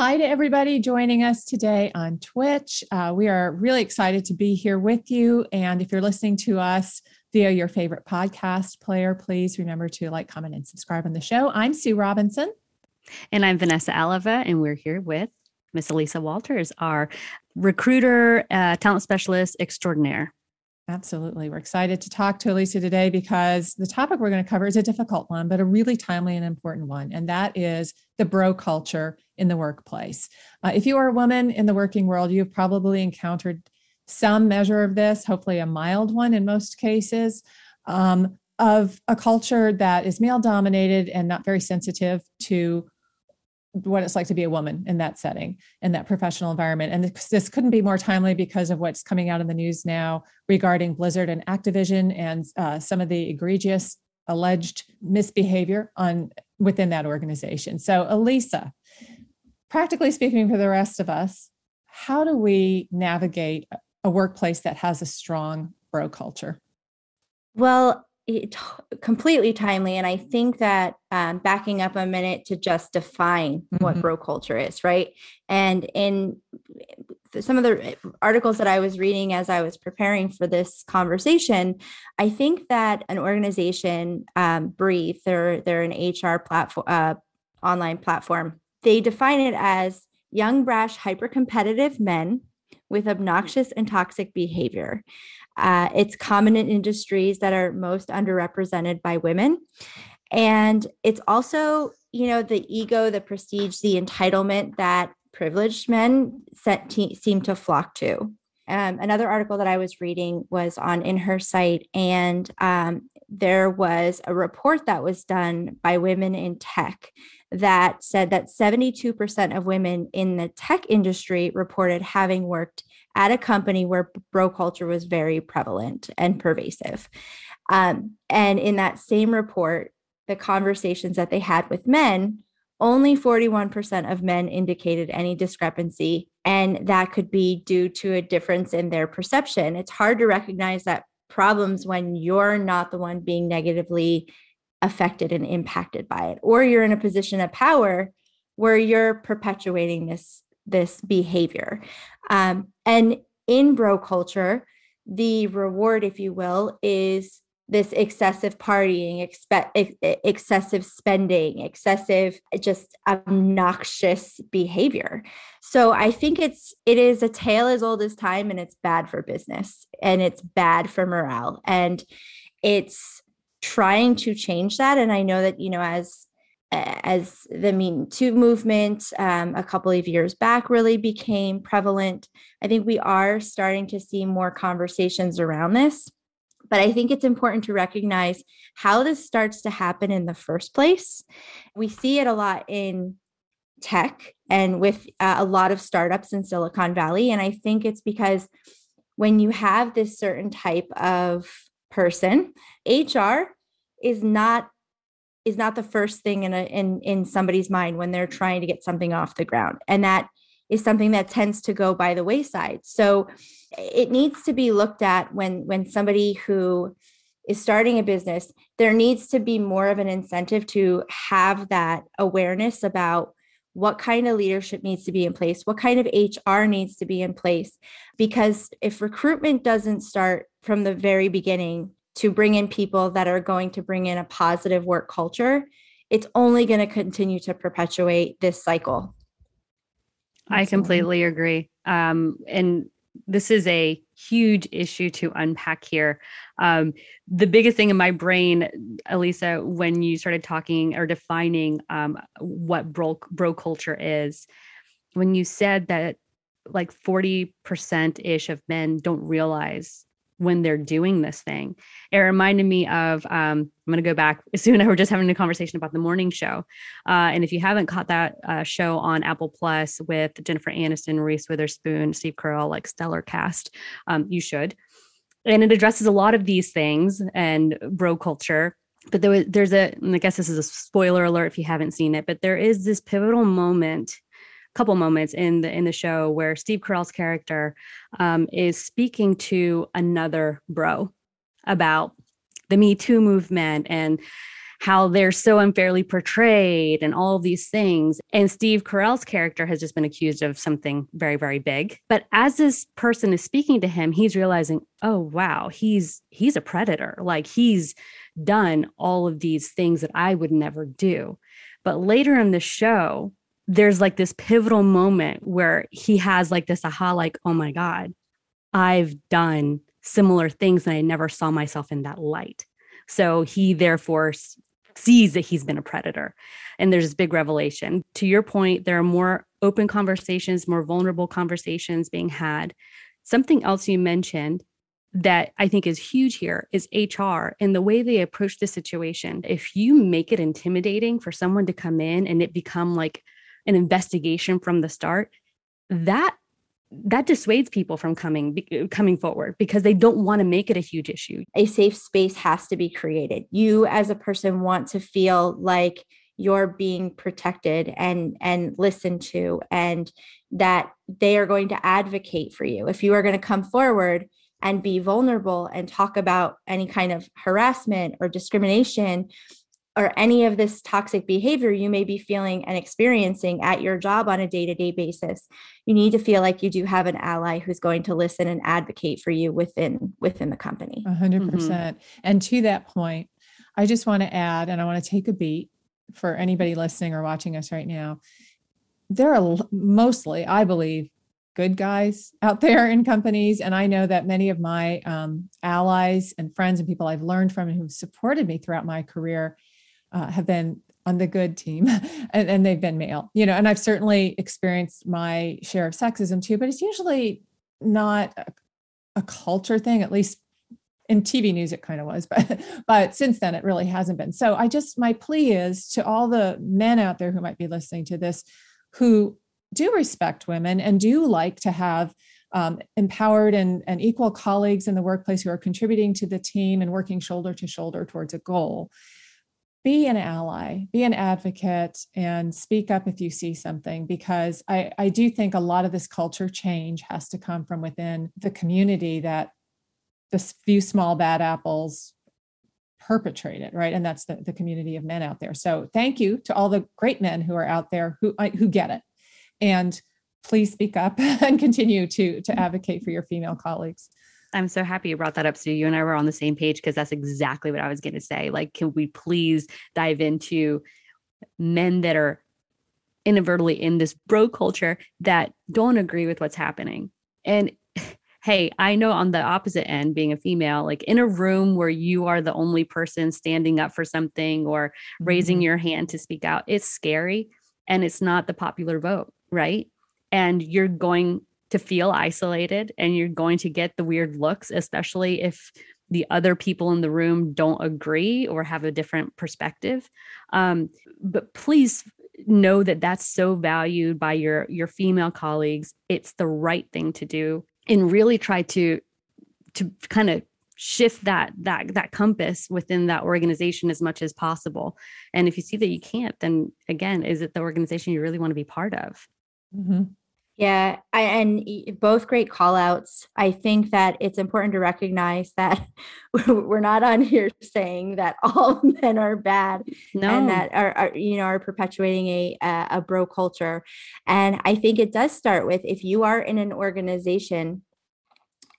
Hi to everybody joining us today on Twitch. Uh, we are really excited to be here with you. And if you're listening to us via your favorite podcast player, please remember to like, comment, and subscribe on the show. I'm Sue Robinson. And I'm Vanessa Alava, and we're here with Miss Elisa Walters, our recruiter, uh, talent specialist extraordinaire. Absolutely. We're excited to talk to Alicia today because the topic we're going to cover is a difficult one, but a really timely and important one. And that is the bro culture in the workplace. Uh, if you are a woman in the working world, you've probably encountered some measure of this, hopefully a mild one in most cases, um, of a culture that is male dominated and not very sensitive to what it's like to be a woman in that setting in that professional environment. And this, couldn't be more timely because of what's coming out in the news now regarding blizzard and activision and uh, some of the egregious alleged misbehavior on within that organization. So elisa practically speaking for the rest of us how do we navigate a workplace that has a strong bro culture? Well, it, completely timely. And I think that um, backing up a minute to just define what Mhm. bro culture is, right? And in some of the articles that I was reading as I was preparing for this conversation, I think that an organization, um, Breathe, they're they're an HR platform, uh, online platform. They define it as young, brash, hyper competitive men with obnoxious and toxic behavior. Uh, it's common in industries that are most underrepresented by women. And it's also, you know, the ego, the prestige, the entitlement that privileged men set seem to flock to. Um, another article that I was reading was on InHerSight, and um, there was a report that was done by women in tech that said that 72% of women in the tech industry reported having worked at a company where bro culture was very prevalent and pervasive. Um, and in that same report, the conversations that they had with men, only 41% of men indicated any discrepancy. And that could be due to a difference in their perception. It's hard to recognize that problems when you're not the one being negatively affected and impacted by it, or you're in a position of power where you're perpetuating this this behavior. Um, and in bro culture, the reward, if you will, is this excessive partying, expe- ex- excessive spending, excessive, just obnoxious behavior. So I think it's it is a tale as old as time, and it's bad for business, and it's bad for morale, and it's trying to change that. And I know that you know as as the Me Too movement um, a couple of years back really became prevalent, I think we are starting to see more conversations around this. But I think it's important to recognize how this starts to happen in the first place. We see it a lot in tech and with uh, a lot of startups in Silicon Valley. And I think it's because when you have this certain type of person, HR is not is not the first thing in a in in somebody's mind when they're trying to get something off the ground and that is something that tends to go by the wayside so it needs to be looked at when when somebody who is starting a business there needs to be more of an incentive to have that awareness about what kind of leadership needs to be in place, what kind of HR needs to be in place. Because if recruitment doesn't start from the very beginning to bring in people that are going to bring in a positive work culture, it's only going to continue to perpetuate this cycle. I completely agree. Um, and this is a huge issue to unpack here. Um, the biggest thing in my brain, Elisa, when you started talking or defining um, what bro, bro culture is, when you said that like 40% ish of men don't realize when they're doing this thing. It reminded me of um, I'm going to go back. Sue and I were just having a conversation about the morning show, uh, and if you haven't caught that uh, show on Apple Plus with Jennifer Aniston, Reese Witherspoon, Steve Carell, like stellar cast, um, you should. And it addresses a lot of these things and bro culture. But there was, there's a, I guess this is a spoiler alert if you haven't seen it, but there is this pivotal moment couple moments in the in the show where Steve Carell's character um, is speaking to another bro about the Me Too movement and how they're so unfairly portrayed and all of these things. And Steve Carell's character has just been accused of something very, very big. But as this person is speaking to him, he's realizing, oh wow, he's he's a predator. Like he's done all of these things that I would never do. But later in the show, there's like this pivotal moment where he has like this aha, like, oh my God, I've done similar things and I never saw myself in that light. So he therefore sees that he's been a predator. And there's this big revelation. To your point, there are more open conversations, more vulnerable conversations being had. Something else you mentioned that I think is huge here is HR and the way they approach the situation. If you make it intimidating for someone to come in and it become like an investigation from the start, that that dissuades people from coming coming forward because they don't want to make it a huge issue. A safe space has to be created. You as a person want to feel like you're being protected and and listened to and that they are going to advocate for you. If you are going to come forward and be vulnerable and talk about any kind of harassment or discrimination or any of this toxic behavior you may be feeling and experiencing at your job on a day-to-day basis you need to feel like you do have an ally who's going to listen and advocate for you within within the company. 100% mm hmm and to that point i just want to add and i want to take a beat for anybody listening or watching us right now. There are mostly i believe good guys out there in companies and i know that many of my um, allies and friends and people i've learned from and who've supported me throughout my career uh, have been on the good team and, and they've been male you know and i've certainly experienced my share of sexism too but it's usually not a, a culture thing at least in TV news it kind of was, but but since then it really hasn't been. So I just my plea is to all the men out there who might be listening to this, who do respect women and do like to have um, empowered and, and equal colleagues in the workplace who are contributing to the team and working shoulder to shoulder towards a goal be an ally, be an advocate, and speak up if you see something, because I, I do think a lot of this culture change has to come from within the community that the few small bad apples perpetrate it, right? And that's the, the community of men out there. So thank you to all the great men who are out there who uh, who get it. And please speak up and continue to to mm-hmm. advocate for your female colleagues. I'm so happy you brought that up, Sue You and I were on the same page because that's exactly what I was going to say. Like, can we please dive into men that are inadvertently in this bro culture that don't agree with what's happening? And hey, I know on the opposite end, being a female, like in a room where you are the only person standing up for something or raising mm-hmm. your hand to speak out, it's scary and it's not the popular vote, right? And you're going to feel isolated and you're going to get the weird looks, especially if the other people in the room don't agree or have a different perspective. Um, but please know that that's so valued by your your female colleagues. It's the right thing to do, and really try to to kind of shift that that that compass within that organization as much as possible. And if you see that you can't, then again, is it the organization you really want to be part of? Mm-hmm. Yeah, I, and both great call outs. I think that it's important to recognize that we're not on here saying that all men are bad no. and that are, are, you know are perpetuating a, a a bro culture. And I think it does start with if you are in an organization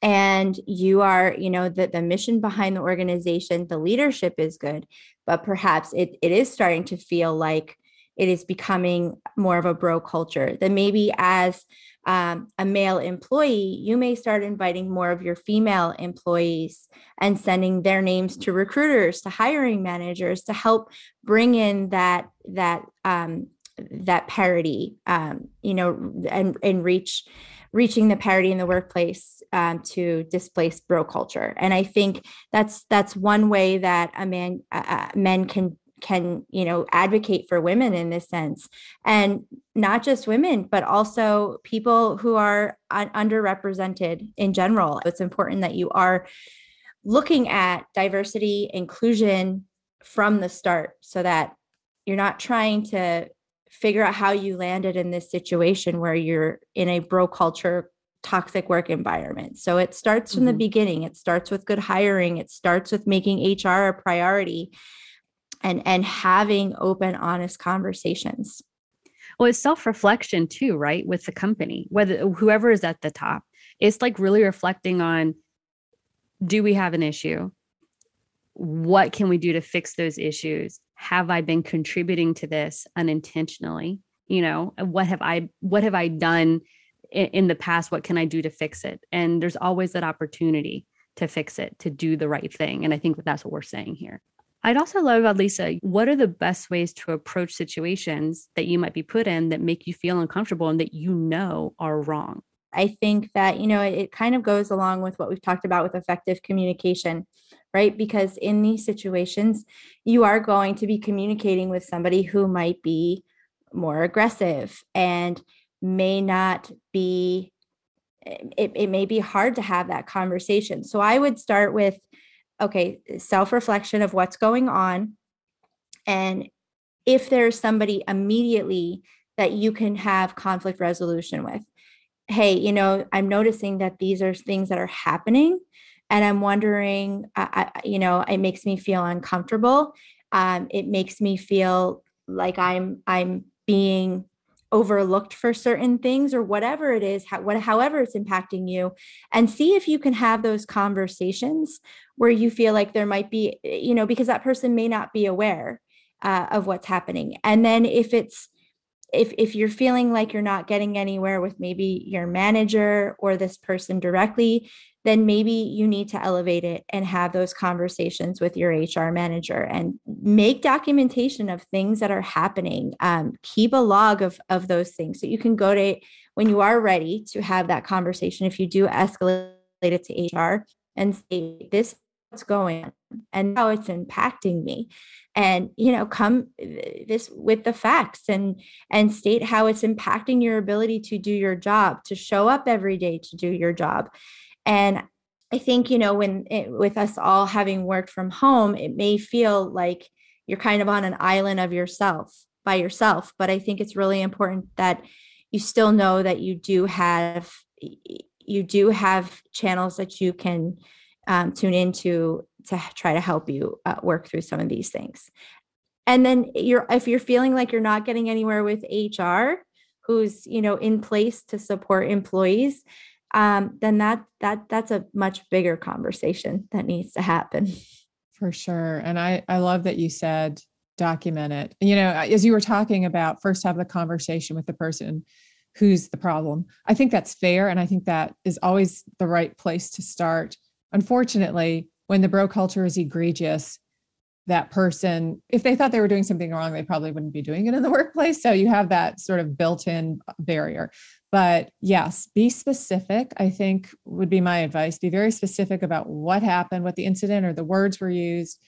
and you are you know the, the mission behind the organization the leadership is good but perhaps it, it is starting to feel like it is becoming more of a bro culture. Then maybe as um, a male employee, you may start inviting more of your female employees and sending their names to recruiters, to hiring managers, to help bring in that that um, that parity, um, you know, and and reach reaching the parity in the workplace um, to displace bro culture. And I think that's that's one way that a man uh men can can you know advocate for women in this sense and not just women but also people who are un- underrepresented in general it's important that you are looking at diversity inclusion from the start so that you're not trying to figure out how you landed in this situation where you're in a bro culture toxic work environment. So it starts from mm-hmm. the beginning. It starts with good hiring. It starts with making HR a priority and and having open honest conversations. Well it's self-reflection too right with the company whether whoever is at the top. It's like really reflecting on do we have an issue? What can we do to fix those issues? Have i been contributing to this unintentionally? You know what have i what have i done in, the past? What can i do to fix it? And there's always that opportunity to fix it to do the right thing. And i think that that's what we're saying here I'd also love, Elisa, what are the best ways to approach situations that you might be put in that make you feel uncomfortable and that you know are wrong? I think that, you know, it, it kind of goes along with what we've talked about with effective communication, right? Because in these situations, you are going to be communicating with somebody who might be more aggressive and may not be it, it may be hard to have that conversation. So I would start with okay, self reflection of what's going on. And if there's somebody immediately that you can have conflict resolution with, hey, you know, I'm noticing that these are things that are happening. And I'm wondering, I, I, you know, it makes me feel uncomfortable. Um, it makes me feel like I'm I'm being overlooked for certain things or whatever it is how, what, however it's impacting you and see if you can have those conversations where you feel like there might be you know because that person may not be aware uh, of what's happening. And then if it's if if you're feeling like you're not getting anywhere with maybe your manager or this person directly then maybe you need to elevate it and have those conversations with your HR manager and make documentation of things that are happening. Um, keep a log of, of those things so you can go to when you are ready to have that conversation. If you do escalate it to HR and say, This what's going on and how it's impacting me and you know come this with the facts and and state how it's impacting your ability to do your job to show up every day to do your job and I think, you know, when it, with us all having worked from home, it may feel like you're kind of on an island of yourself by yourself. But I think it's really important that you still know that you do have you do have channels that you can um, tune into to try to help you uh, work through some of these things. And then you're if you're feeling like you're not getting anywhere with HR, who's you know in place to support employees, um, then that that that's a much bigger conversation that needs to happen. For sure. And I I love that you said document it. You know, as you were talking about first have the conversation with the person who's the problem. I think that's fair and I think that is always the right place to start. Unfortunately, when the bro culture is egregious, that person, if they thought they were doing something wrong, they probably wouldn't be doing it in the workplace. So you have that sort of built in barrier. But yes, be specific, I think would be my advice. Be very specific about what happened, what the incident or the words were used,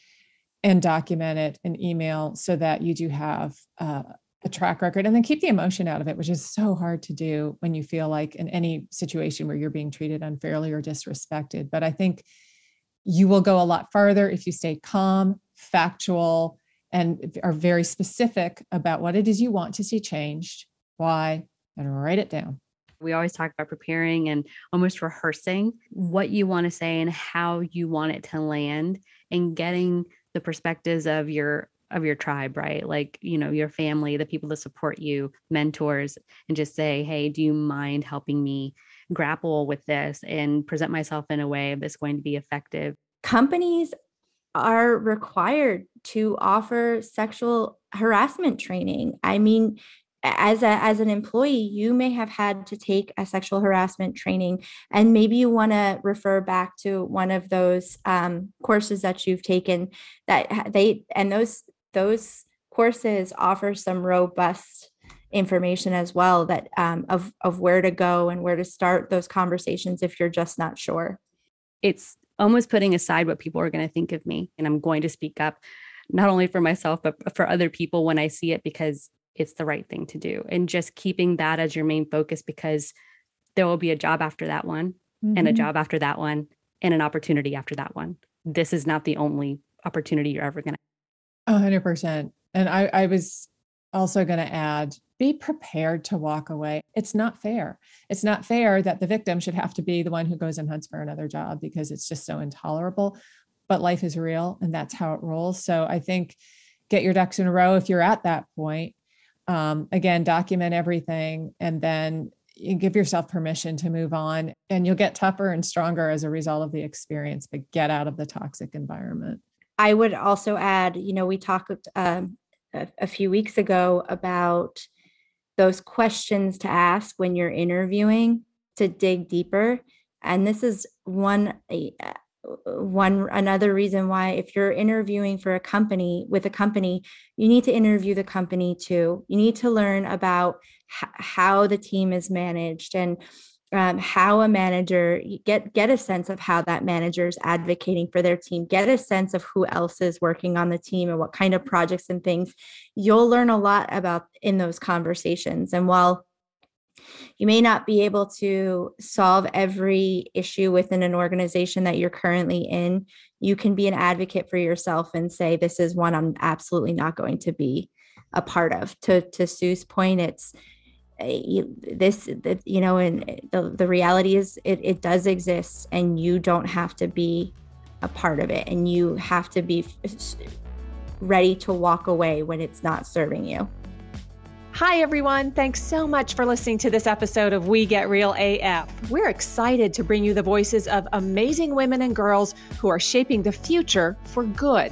and document it in email so that you do have uh, a track record and then keep the emotion out of it, which is so hard to do when you feel like in any situation where you're being treated unfairly or disrespected. But I think you will go a lot farther if you stay calm, factual, and are very specific about what it is you want to see changed, why, and write it down. We always talk about preparing and almost rehearsing what you want to say and how you want it to land and getting the perspectives of your of your tribe, right? Like, you know, your family, the people that support you, mentors, and just say, hey, do you mind helping me grapple with this and present myself in a way that's going to be effective? Companies are required to offer sexual harassment training. I mean, as a as an employee you may have had to take a sexual harassment training and maybe you want to refer back to one of those um, courses that you've taken that they and those those courses offer some robust information as well that um, of of where to go and where to start those conversations if you're just not sure it's almost putting aside what people are going to think of me and i'm going to speak up not only for myself but for other people when i see it because it's the right thing to do and just keeping that as your main focus because there will be a job after that one mm-hmm. and a mm-hmm. job after that one and an opportunity after that one this is not the only opportunity you're ever going to hundred percent. And I, I was also going to add be prepared to walk away. It's not fair. It's not fair that the victim should have to be the one who goes and hunts for another job because it's just so intolerable. But life is real and that's how it rolls. So I think get your ducks in a row if you're at that point. Um, again, document everything and then you give yourself permission to move on and you'll get tougher and stronger as a result of the experience, but get out of the toxic environment. I would also add, you know, we talked um, a, a few weeks ago about those questions to ask when you're interviewing to dig deeper. And this is one uh, one another reason why if you're interviewing for a company with a company you need to interview the company too you need to learn about h- how the team is managed and um, how a manager get get a sense of how that manager is advocating for their team. Get a sense of who else is working on the team and what kind of projects and things. You'll learn a lot about in those conversations. And while you may not be able to solve every issue within an organization that you're currently in you can be an advocate for yourself and say this is one i'm absolutely not going to be a part of. To to sue's point it's Uh, this you know and the, the reality is it, it does exist and you don't have to be a part of it and you have to be ready to walk away when it's not serving you Hi, everyone. Thanks so much for listening to this episode of We Get Real AF. We're excited to bring you the voices of amazing women and girls who are shaping the future for good.